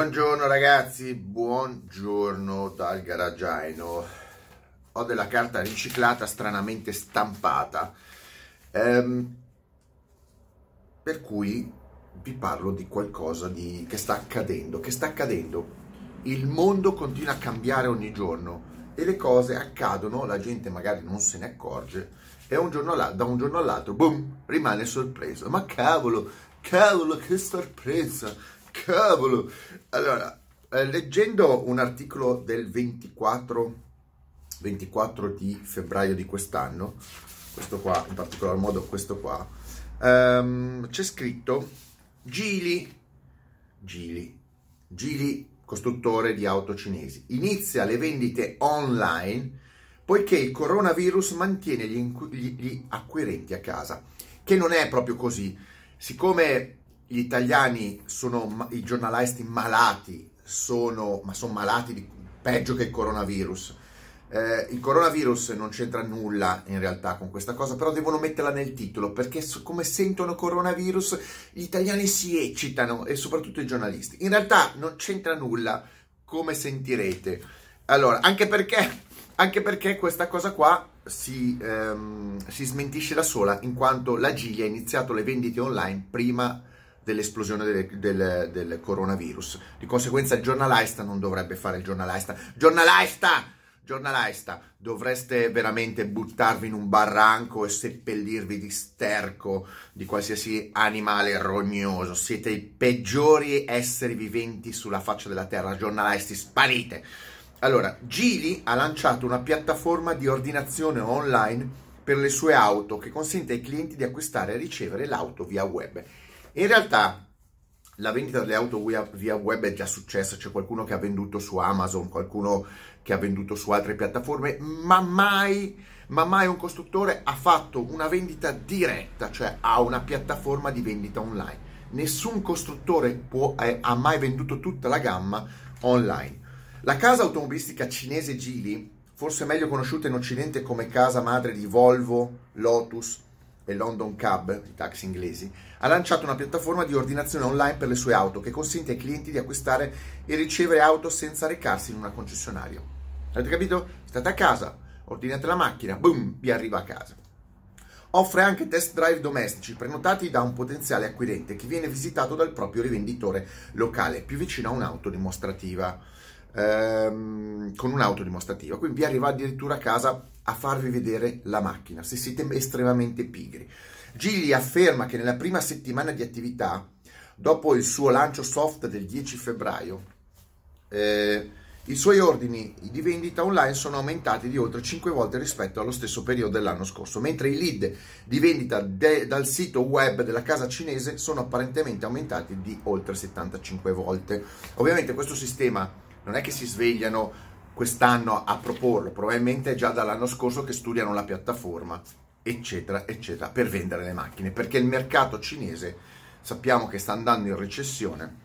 Buongiorno ragazzi, buongiorno dal garaggiaino. Ho della carta riciclata stranamente stampata, ehm, per cui vi parlo di qualcosa di, che sta accadendo. Che sta accadendo? Il mondo continua a cambiare ogni giorno e le cose accadono, la gente magari non se ne accorge e un da un giorno all'altro, boom, rimane sorpreso. Ma cavolo, cavolo, che sorpresa, cavolo. Allora, eh, leggendo un articolo del 24, 24 di febbraio di quest'anno, questo qua, in particolar modo questo qua, ehm, c'è scritto Gili, Gili, Gili, costruttore di auto cinesi, inizia le vendite online poiché il coronavirus mantiene gli, gli, gli acquirenti a casa, che non è proprio così. Siccome gli italiani sono i giornalisti malati, sono, ma sono malati di peggio che il coronavirus. Eh, il coronavirus non c'entra nulla in realtà con questa cosa, però devono metterla nel titolo perché come sentono coronavirus gli italiani si eccitano e soprattutto i giornalisti. In realtà non c'entra nulla, come sentirete. Allora, anche perché anche perché questa cosa qua si, ehm, si smentisce da sola, in quanto la Giglia ha iniziato le vendite online prima dell'esplosione del, del, del, coronavirus. Di conseguenza il giornalista non dovrebbe fare il giornalista. Giornalista! Giornalista, dovreste veramente buttarvi in un barranco e seppellirvi di sterco di qualsiasi animale rognoso. Siete i peggiori esseri viventi sulla faccia della terra. Giornalisti, sparite! Allora, Gili ha lanciato una piattaforma di ordinazione online per le sue auto che consente ai clienti di acquistare e ricevere l'auto via web. In realtà la vendita delle auto via, web è già successa, c'è qualcuno che ha venduto su Amazon, qualcuno che ha venduto su altre piattaforme, ma mai, ma mai un costruttore ha fatto una vendita diretta, cioè ha una piattaforma di vendita online. Nessun costruttore può, eh, ha mai venduto tutta la gamma online. La casa automobilistica cinese Geely, forse meglio conosciuta in Occidente come casa madre di Volvo, Lotus e London Cab, i taxi inglesi, ha lanciato una piattaforma di ordinazione online per le sue auto che consente ai clienti di acquistare e ricevere auto senza recarsi in una concessionaria. Avete capito? State a casa, ordinate la macchina, boom, vi arriva a casa. Offre anche test drive domestici prenotati da un potenziale acquirente che viene visitato dal proprio rivenditore locale più vicino a un'auto dimostrativa ehm, con un'auto dimostrativa. Quindi vi arriva addirittura a casa a farvi vedere la macchina, se siete estremamente pigri. Gigli afferma che nella prima settimana di attività, dopo il suo lancio soft del 10 febbraio, eh, i suoi ordini di vendita online sono aumentati di oltre 5 volte rispetto allo stesso periodo dell'anno scorso, mentre i lead di vendita de- dal sito web della casa cinese sono apparentemente aumentati di oltre 75 volte. Ovviamente questo sistema non è che si svegliano quest'anno a proporlo, probabilmente è già dall'anno scorso che studiano la piattaforma, eccetera, eccetera, per vendere le macchine, perché il mercato cinese sappiamo che sta andando in recessione,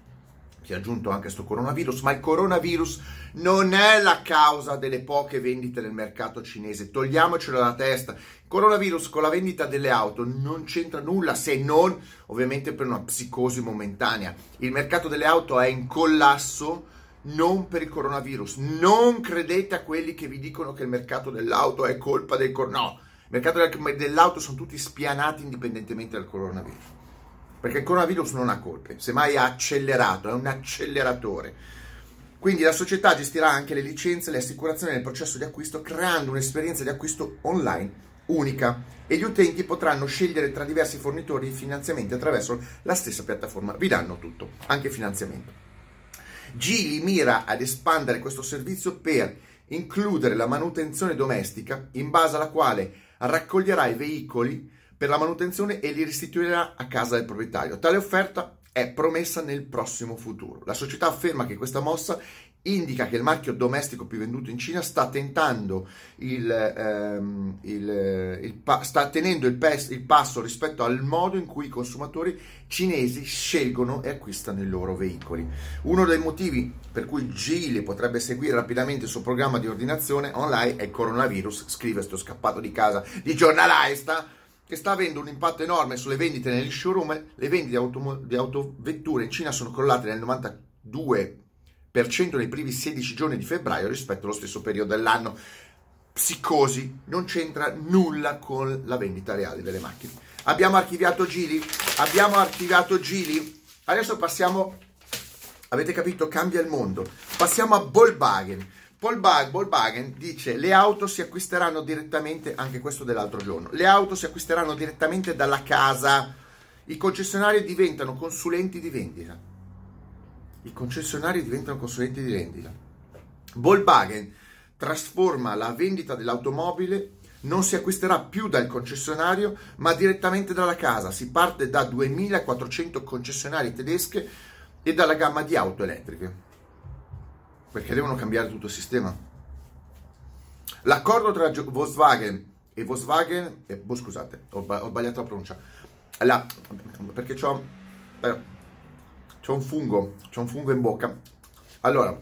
si è aggiunto anche questo coronavirus, ma il coronavirus non è la causa delle poche vendite nel mercato cinese, togliamocelo dalla testa. Il coronavirus con la vendita delle auto non c'entra nulla se non ovviamente per una psicosi momentanea. Il mercato delle auto è in collasso non per il coronavirus. Non credete a quelli che vi dicono che il mercato dell'auto è colpa del coronavirus. No, il mercato dell'auto sono tutti spianati indipendentemente dal coronavirus. Perché il coronavirus non ha colpe, semmai ha accelerato, è un acceleratore. Quindi la società gestirà anche le licenze le assicurazioni nel processo di acquisto, creando un'esperienza di acquisto online unica e gli utenti potranno scegliere tra diversi fornitori di finanziamenti attraverso la stessa piattaforma. Vi danno tutto, anche finanziamento. Gili mira ad espandere questo servizio per includere la manutenzione domestica in base alla quale raccoglierà i veicoli per la manutenzione e li restituirà a casa del proprietario. Tale offerta è promessa nel prossimo futuro. La società afferma che questa mossa indica che il marchio domestico più venduto in Cina sta tentando il, ehm, il, il sta tenendo il, pes- il, passo rispetto al modo in cui i consumatori cinesi scelgono e acquistano i loro veicoli. Uno dei motivi per cui Geely potrebbe seguire rapidamente il suo programma di ordinazione online è il coronavirus, scrive sto scappato di casa di giornalista che sta avendo un impatto enorme sulle vendite negli showroom. Le vendite di, automo- di autovetture in Cina sono crollate nel 92 nei primi 16 giorni di febbraio rispetto allo stesso periodo dell'anno. Psicosi non c'entra nulla con la vendita reale delle macchine. Abbiamo archiviato Gili? Abbiamo archiviato Gili? Adesso passiamo, avete capito, cambia il mondo. Passiamo a Volkswagen. Volkswagen dice le auto si acquisteranno direttamente, anche questo dell'altro giorno, le auto si acquisteranno direttamente dalla casa, i concessionari diventano consulenti di vendita. I concessionari diventano consulenti di vendita. Volkswagen trasforma la vendita dell'automobile non si acquisterà più dal concessionario ma direttamente dalla casa. Si parte da 2400 concessionari tedesche e dalla gamma di auto elettriche perché devono cambiare tutto il sistema. L'accordo tra Volkswagen e Volkswagen, eh, oh, scusate, ho, ho, sbagliato la pronuncia, la, perché ho eh, un fungo, c'ho un fungo in bocca. Allora,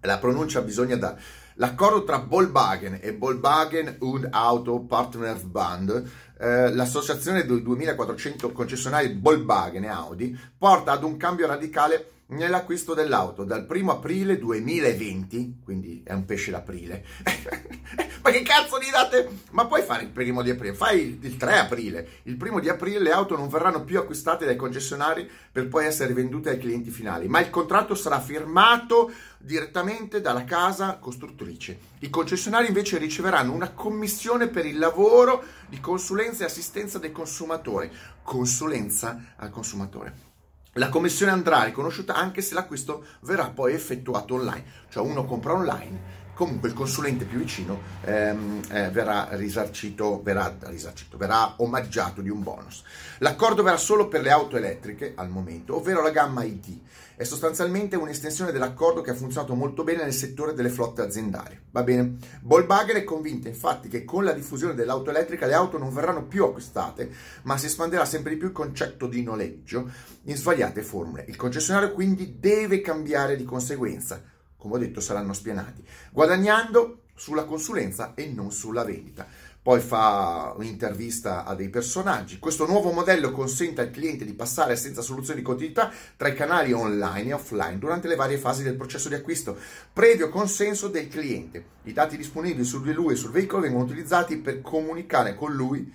la pronuncia bisogna dare. L'accordo tra Volkswagen e Volkswagen und Auto Partners Band, eh, l'associazione dei 2400 concessionari Volkswagen e Audi, porta ad un cambio radicale nell'acquisto dell'auto dal 1 aprile 2020, quindi è un pesce d'aprile. Ma che cazzo di date? Ma puoi fare il primo di aprile, fai il 3 aprile. Il primo di aprile le auto non verranno più acquistate dai concessionari per poi essere vendute ai clienti finali, ma il contratto sarà firmato direttamente dalla casa costruttrice. I concessionari invece riceveranno una commissione per il lavoro di consulenza e assistenza del consumatore. Consulenza al consumatore. La commissione andrà riconosciuta anche se l'acquisto verrà poi effettuato online, cioè uno compra online, comunque il consulente più vicino ehm, eh, verrà risarcito, verrà risarcito, verrà omaggiato di un bonus. L'accordo verrà solo per le auto elettriche al momento, ovvero la gamma ID è sostanzialmente un'estensione dell'accordo che ha funzionato molto bene nel settore delle flotte aziendali. Va bene? Bolbagher è convinta infatti che con la diffusione dell'auto elettrica le auto non verranno più acquistate, ma si espanderà sempre di più il concetto di noleggio in svariate formule. Il concessionario quindi deve cambiare di conseguenza. Come ho detto, saranno spianati, guadagnando sulla consulenza e non sulla vendita poi fa un'intervista a dei personaggi. Questo nuovo modello consente al cliente di passare senza soluzione di continuità tra i canali online e offline durante le varie fasi del processo di acquisto, previo consenso del cliente. I dati disponibili su di lui e sul veicolo vengono utilizzati per comunicare con lui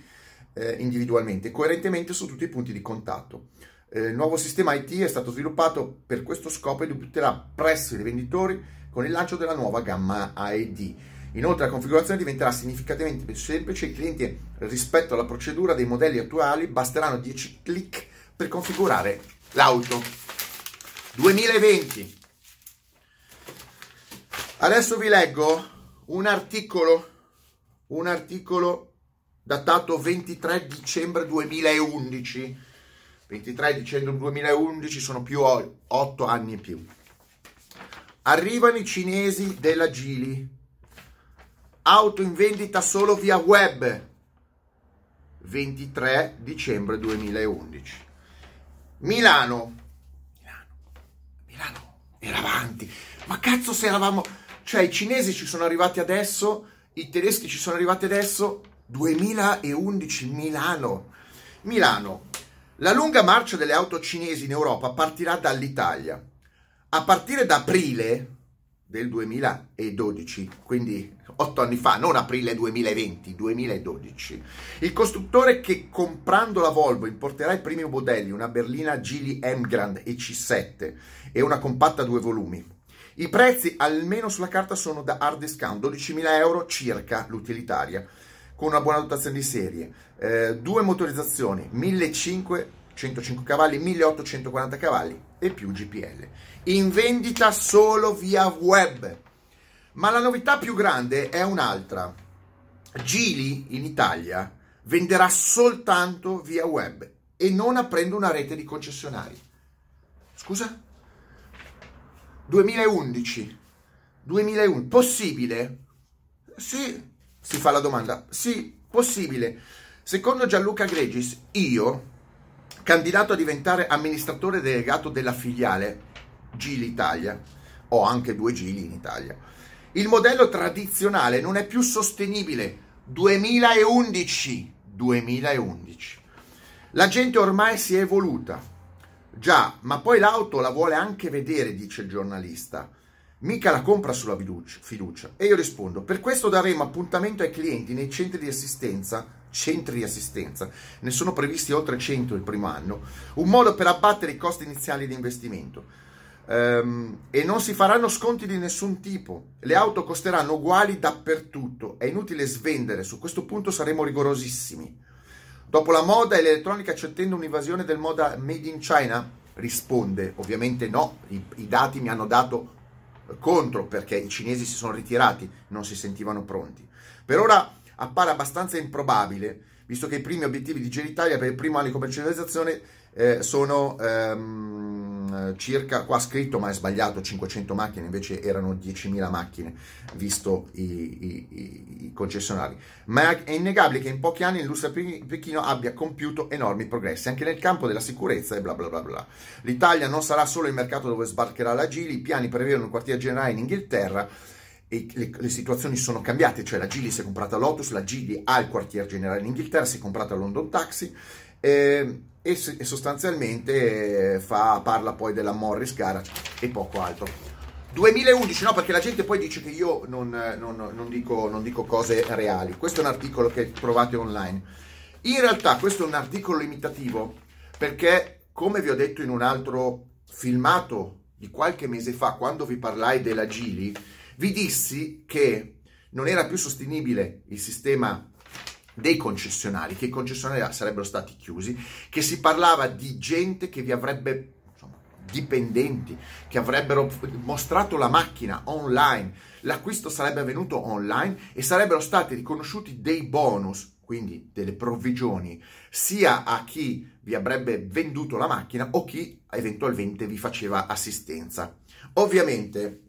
eh, individualmente coerentemente su tutti i punti di contatto. Eh, il nuovo sistema IT è stato sviluppato per questo scopo e debutterà presso i rivenditori con il lancio della nuova gamma AED Inoltre la configurazione diventerà significativamente più semplice, i clienti rispetto alla procedura dei modelli attuali basteranno 10 clic per configurare l'auto. 2020. Adesso vi leggo un articolo, un articolo datato 23 dicembre 2011. 23 dicembre 2011 sono più 8 anni in più. Arrivano i cinesi della Gili auto in vendita solo via web. 23 dicembre 2011 Milano. Milano. Milano. Era avanti. Ma cazzo se eravamo cioè i cinesi ci sono arrivati adesso i tedeschi ci sono arrivati adesso 2011 Milano. Milano. La lunga marcia delle auto cinesi in Europa partirà dall'Italia. A partire da aprile del 2012, quindi otto anni fa, non aprile 2020, 2012. Il costruttore che comprando la Volvo importerà i primi modelli, una berlina Gili M Grand EC7 e una compatta a due volumi. I prezzi, almeno sulla carta, sono da hard discount, 12.000 euro circa l'utilitaria, con una buona dotazione di serie. Eh, due motorizzazioni, 1.500 105 cavalli, 1840 cavalli e più GPL. In vendita solo via web. Ma la novità più grande è un'altra. Gili in Italia venderà soltanto via web e non aprendo una rete di concessionari. Scusa? 2011. 2001. Possibile? Sì, si fa la domanda. Sì, possibile. Secondo Gianluca Gregis, io candidato a diventare amministratore delegato della filiale Gili Italia, ho anche due Gili in Italia. Il modello tradizionale non è più sostenibile. 2011, 2011. La gente ormai si è evoluta. Già, ma poi l'auto la vuole anche vedere, dice il giornalista. Mica la compra sulla fiducia. E io rispondo, per questo daremo appuntamento ai clienti nei centri di assistenza, centri di assistenza, ne sono previsti oltre 100 il primo anno, un modo per abbattere i costi iniziali di investimento. Um, e non si faranno sconti di nessun tipo. Le auto costeranno uguali dappertutto. È inutile svendere, su questo punto saremo rigorosissimi. Dopo la moda e l'elettronica ci un'invasione del moda made in China? Risponde, ovviamente no, I, i dati mi hanno dato contro perché i cinesi si sono ritirati, non si sentivano pronti. Per ora appare abbastanza improbabile, visto che i primi obiettivi di Genitalia per il primo anno di commercializzazione eh, sono ehm, circa, qua scritto ma è sbagliato, 500 macchine, invece erano 10.000 macchine, visto i, i, i, concessionari. Ma è innegabile che in pochi anni l'industria pechino abbia compiuto enormi progressi, anche nel campo della sicurezza e bla bla bla bla. L'Italia non sarà solo il mercato dove sbarcherà la Gili, i piani prevedono un quartiere generale in Inghilterra, e le, le, situazioni sono cambiate, cioè la Gili si è comprata Lotus, la Gili ha il quartier generale in Inghilterra, si è comprata London Taxi eh, e, e, sostanzialmente eh, fa, parla poi della Morris Garage e poco altro. 2011, no, perché la gente poi dice che io non, non, non, dico, non dico cose reali. Questo è un articolo che trovate online. In realtà questo è un articolo limitativo perché, come vi ho detto in un altro filmato di qualche mese fa, quando vi parlai della Gili, vi dissi che non era più sostenibile il sistema dei concessionari, che i concessionari sarebbero stati chiusi, che si parlava di gente che vi avrebbe dipendenti che avrebbero mostrato la macchina online, l'acquisto sarebbe avvenuto online e sarebbero stati riconosciuti dei bonus, quindi delle provvigioni, sia a chi vi avrebbe venduto la macchina o chi eventualmente vi faceva assistenza. Ovviamente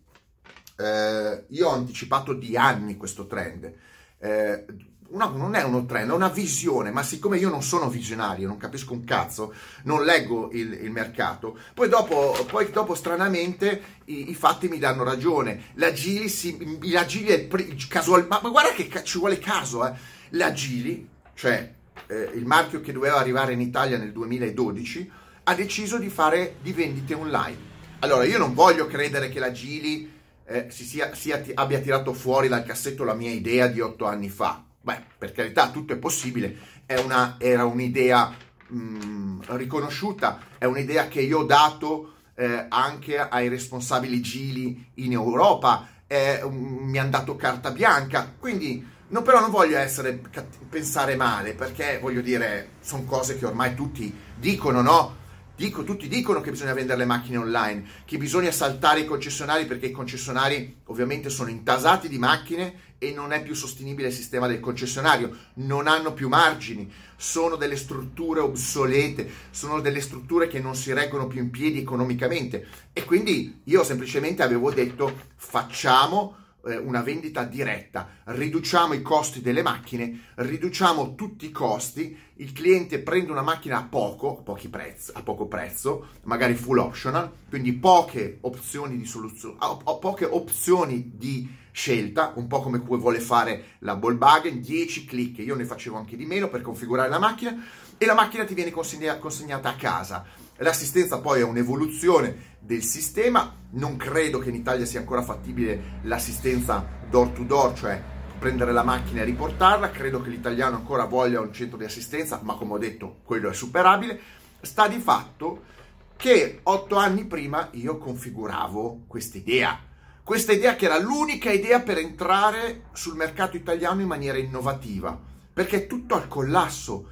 eh, io ho anticipato di anni questo trend. Eh, no, non è uno trend, è una visione, ma siccome io non sono visionario, non capisco un cazzo, non leggo il, il mercato, poi dopo, poi dopo stranamente i, i, fatti mi danno ragione. La Gili, si, la è il casual, ma, ma, guarda che ci vuole caso, eh. La Gili, cioè eh, il marchio che doveva arrivare in Italia nel 2012, ha deciso di fare di vendite online. Allora, io non voglio credere che la Gili eh, si sia, sia, abbia tirato fuori dal cassetto la mia idea di otto anni fa. Beh, per carità, tutto è possibile, è una, era un'idea mh, mm, riconosciuta, è un'idea che io ho dato eh, anche ai responsabili Gili in Europa, eh, mi hanno dato carta bianca, quindi no, però non voglio essere, pensare male, perché voglio dire, sono cose che ormai tutti dicono, no? Dico, tutti dicono che bisogna vendere le macchine online, che bisogna saltare i concessionari perché i concessionari ovviamente sono intasati di macchine e non è più sostenibile il sistema del concessionario, non hanno più margini, sono delle strutture obsolete, sono delle strutture che non si reggono più in piedi economicamente. E quindi io semplicemente avevo detto facciamo eh, una vendita diretta, riduciamo i costi delle macchine, riduciamo tutti i costi, il cliente prende una macchina a poco, a, prezzi, a poco prezzo, magari full optional, quindi poche opzioni di soluzione, poche opzioni di scelta, un po' come vuole fare la Volkswagen, 10 clic, io ne facevo anche di meno per configurare la macchina e la macchina ti viene consegnata a casa. L'assistenza poi è un'evoluzione del sistema, non credo che in Italia sia ancora fattibile l'assistenza door to door, cioè prendere la macchina e riportarla, credo che l'italiano ancora voglia un centro di assistenza, ma come ho detto quello è superabile, sta di fatto che otto anni prima io configuravo questa idea, questa idea che era l'unica idea per entrare sul mercato italiano in maniera innovativa, perché è tutto al collasso,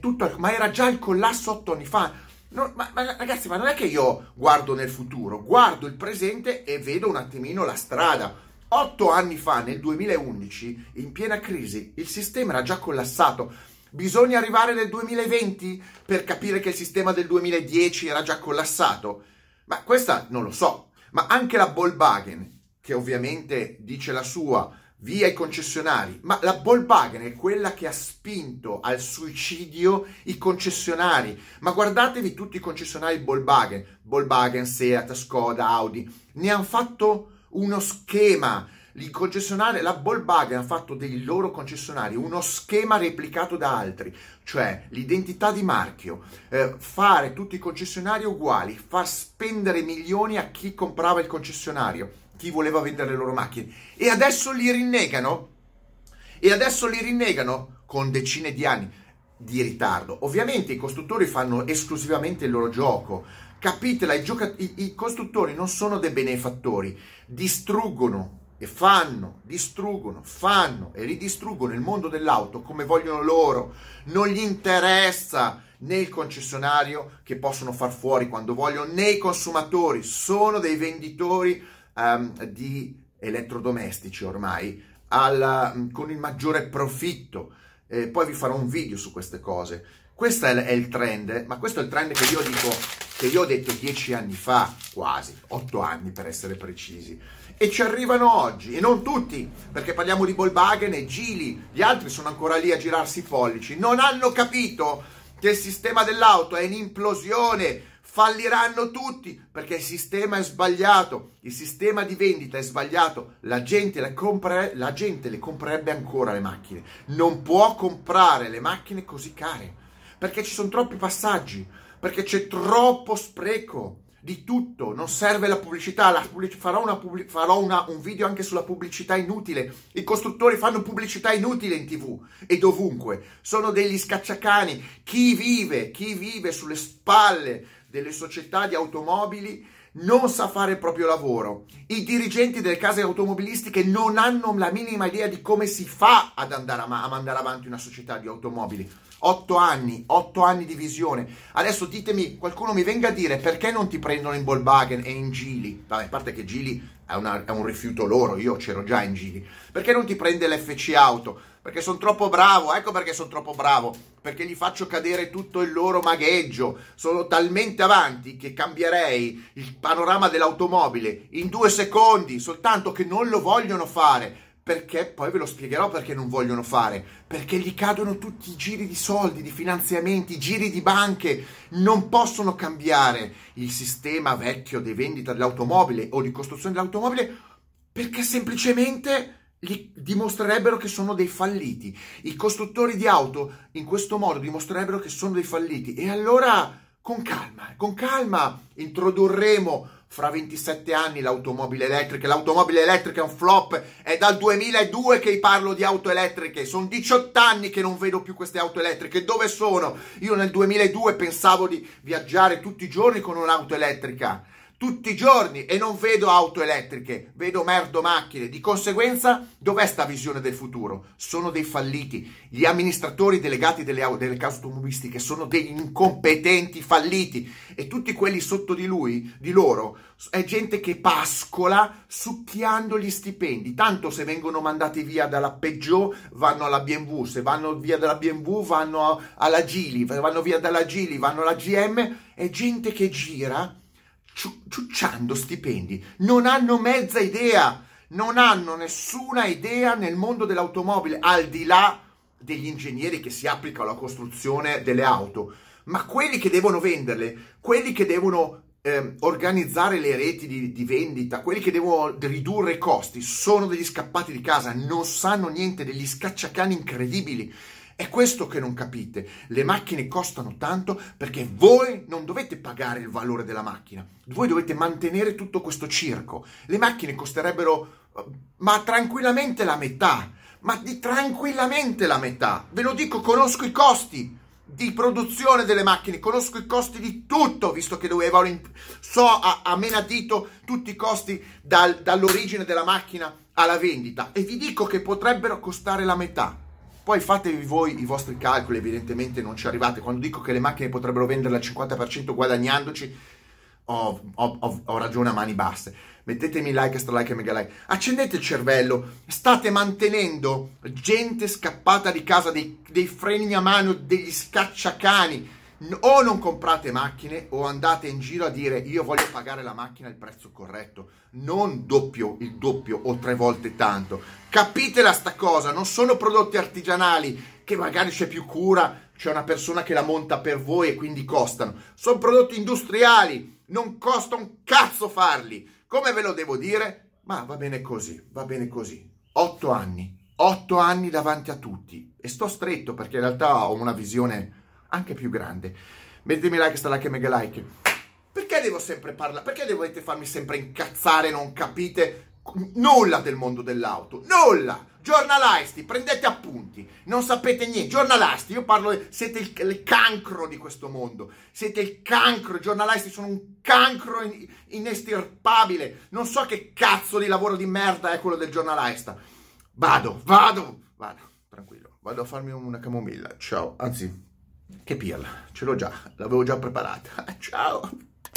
tutto al, ma era già il collasso otto anni fa, No, ma, ma, ragazzi, ma non è che io guardo nel futuro, guardo il presente e vedo un attimino la strada. Otto anni fa, nel 2011, in piena crisi, il sistema era già collassato. Bisogna arrivare nel 2020 per capire che il sistema del 2010 era già collassato. Ma questa non lo so. Ma anche la Volkswagen, che ovviamente dice la sua, via i concessionari, ma la Volkswagen è quella che ha spinto al suicidio i concessionari. Ma guardatevi tutti i concessionari Volkswagen, Volkswagen, Seat, Skoda, Audi, ne hanno fatto uno schema. I concessionari, la Volkswagen ha fatto dei loro concessionari uno schema replicato da altri, cioè l'identità di marchio, eh, fare tutti i concessionari uguali, far spendere milioni a chi comprava il concessionario, chi voleva vendere le loro macchine. E adesso li rinnegano? E adesso li rinnegano con decine di anni di ritardo. Ovviamente i costruttori fanno esclusivamente il loro gioco. Capitela, i, gioca- i, i costruttori non sono dei benefattori, distruggono e fanno, distruggono, fanno e ridistruggono il mondo dell'auto come vogliono loro. Non gli interessa né il concessionario che possono far fuori quando vogliono, né i consumatori. Sono dei venditori um, di elettrodomestici ormai al, con il maggiore profitto. Eh, poi vi farò un video su queste cose. Questo è, è il trend, ma questo è il trend che io dico, che io ho detto dieci anni fa, quasi, otto anni per essere precisi e ci arrivano oggi e non tutti perché parliamo di Volkswagen e Gili gli altri sono ancora lì a girarsi i pollici non hanno capito che il sistema dell'auto è in implosione falliranno tutti perché il sistema è sbagliato il sistema di vendita è sbagliato la gente le, compre, la gente le comprerebbe ancora le macchine. Non può comprare le macchine così care perché ci sono troppi passaggi perché c'è troppo spreco di tutto, non serve la pubblicità, la pubblic- farò, una pubblic- farò una, un video anche sulla pubblicità inutile, i costruttori fanno pubblicità inutile in tv e dovunque, sono degli scacciacani, chi vive, chi vive sulle spalle delle società di automobili non sa fare il proprio lavoro. I dirigenti delle case automobilistiche non hanno la minima idea di come si fa ad andare a, mandare avanti una società di automobili. Otto anni, otto anni di visione. Adesso ditemi, qualcuno mi venga a dire perché non ti prendono in Volkswagen e in Gili? Vabbè, a parte che Gili è, una, è un rifiuto loro, io c'ero già in Gili. Perché non ti prende l'FC Auto? Perché sono troppo bravo, ecco perché sono troppo bravo. Perché gli faccio cadere tutto il loro magheggio. Sono talmente avanti che cambierei il panorama dell'automobile in due secondi, soltanto che non lo vogliono fare perché? Poi ve lo spiegherò perché non vogliono fare, perché gli cadono tutti i giri di soldi, di finanziamenti, giri di banche, non possono cambiare il sistema vecchio di vendita dell'automobile o di costruzione dell'automobile perché semplicemente gli dimostrerebbero che sono dei falliti. I costruttori di auto in questo modo dimostrerebbero che sono dei falliti. E allora con calma, con calma introdurremo fra 27 anni l'automobile elettrica. L'automobile elettrica è un flop, è dal 2002 che parlo di auto elettriche, sono 18 anni che non vedo più queste auto elettriche. Dove sono? Io nel 2002 pensavo di viaggiare tutti i giorni con un'auto elettrica tutti i giorni e non vedo auto elettriche, vedo merdo macchine. Di conseguenza, dov'è sta visione del futuro? Sono dei falliti. Gli amministratori delegati delle, delle case automobilistiche sono degli incompetenti falliti e tutti quelli sotto di lui, di loro, è gente che pascola succhiando gli stipendi. Tanto se vengono mandati via dalla Peugeot vanno alla BMW, se vanno via dalla BMW vanno alla Gili, vanno via dalla Gili, vanno alla GM. È gente che gira ciucciando stipendi, non hanno mezza idea, non hanno nessuna idea nel mondo dell'automobile, al di là degli ingegneri che si applicano alla costruzione delle auto, ma quelli che devono venderle, quelli che devono eh, organizzare le reti di, di, vendita, quelli che devono ridurre i costi, sono degli scappati di casa, non sanno niente, degli scacciacani incredibili. È questo che non capite. Le macchine costano tanto perché voi non dovete pagare il valore della macchina. Voi dovete mantenere tutto questo circo. Le macchine costerebbero eh, ma tranquillamente la metà. Ma di tranquillamente la metà. Ve lo dico, conosco i costi di produzione delle macchine, conosco i costi di tutto, visto che dovevano, so a, a menadito tutti i costi dal, dall'origine della macchina alla vendita e vi dico che potrebbero costare la metà. Poi fatevi voi i vostri calcoli, evidentemente non ci arrivate. Quando dico che le macchine potrebbero venderle al 50% guadagnandoci, ho, ho, ho, ragione a mani basse. Mettetemi like, stra like e mega like. Accendete il cervello. State mantenendo gente scappata di casa, dei, dei freni a mano, degli scacciacani o non comprate macchine o andate in giro a dire io voglio pagare la macchina il prezzo corretto, non doppio, il doppio o tre volte tanto. Capitela sta cosa, non sono prodotti artigianali che magari c'è più cura, c'è una persona che la monta per voi e quindi costano. Sono prodotti industriali, non costa un cazzo farli. Come ve lo devo dire? Ma va bene così, va bene così. Otto anni, otto anni davanti a tutti. E sto stretto perché in realtà ho una visione anche più grande. Mettimi like, sta like e mega like. Perché devo sempre parlare? Perché dovete farmi sempre incazzare? Non capite nulla del mondo dell'auto? Nulla! Giornalisti, prendete appunti, non sapete niente. Giornalisti, io parlo, siete il, il cancro di questo mondo. Siete il cancro, i giornalisti sono un cancro in, inestirpabile. Non so che cazzo di lavoro di merda è quello del giornalista. Vado, vado, vado, tranquillo. Vado a farmi una camomilla. Ciao, anzi, che pirla, ce l'ho già, l'avevo già preparata. Ciao.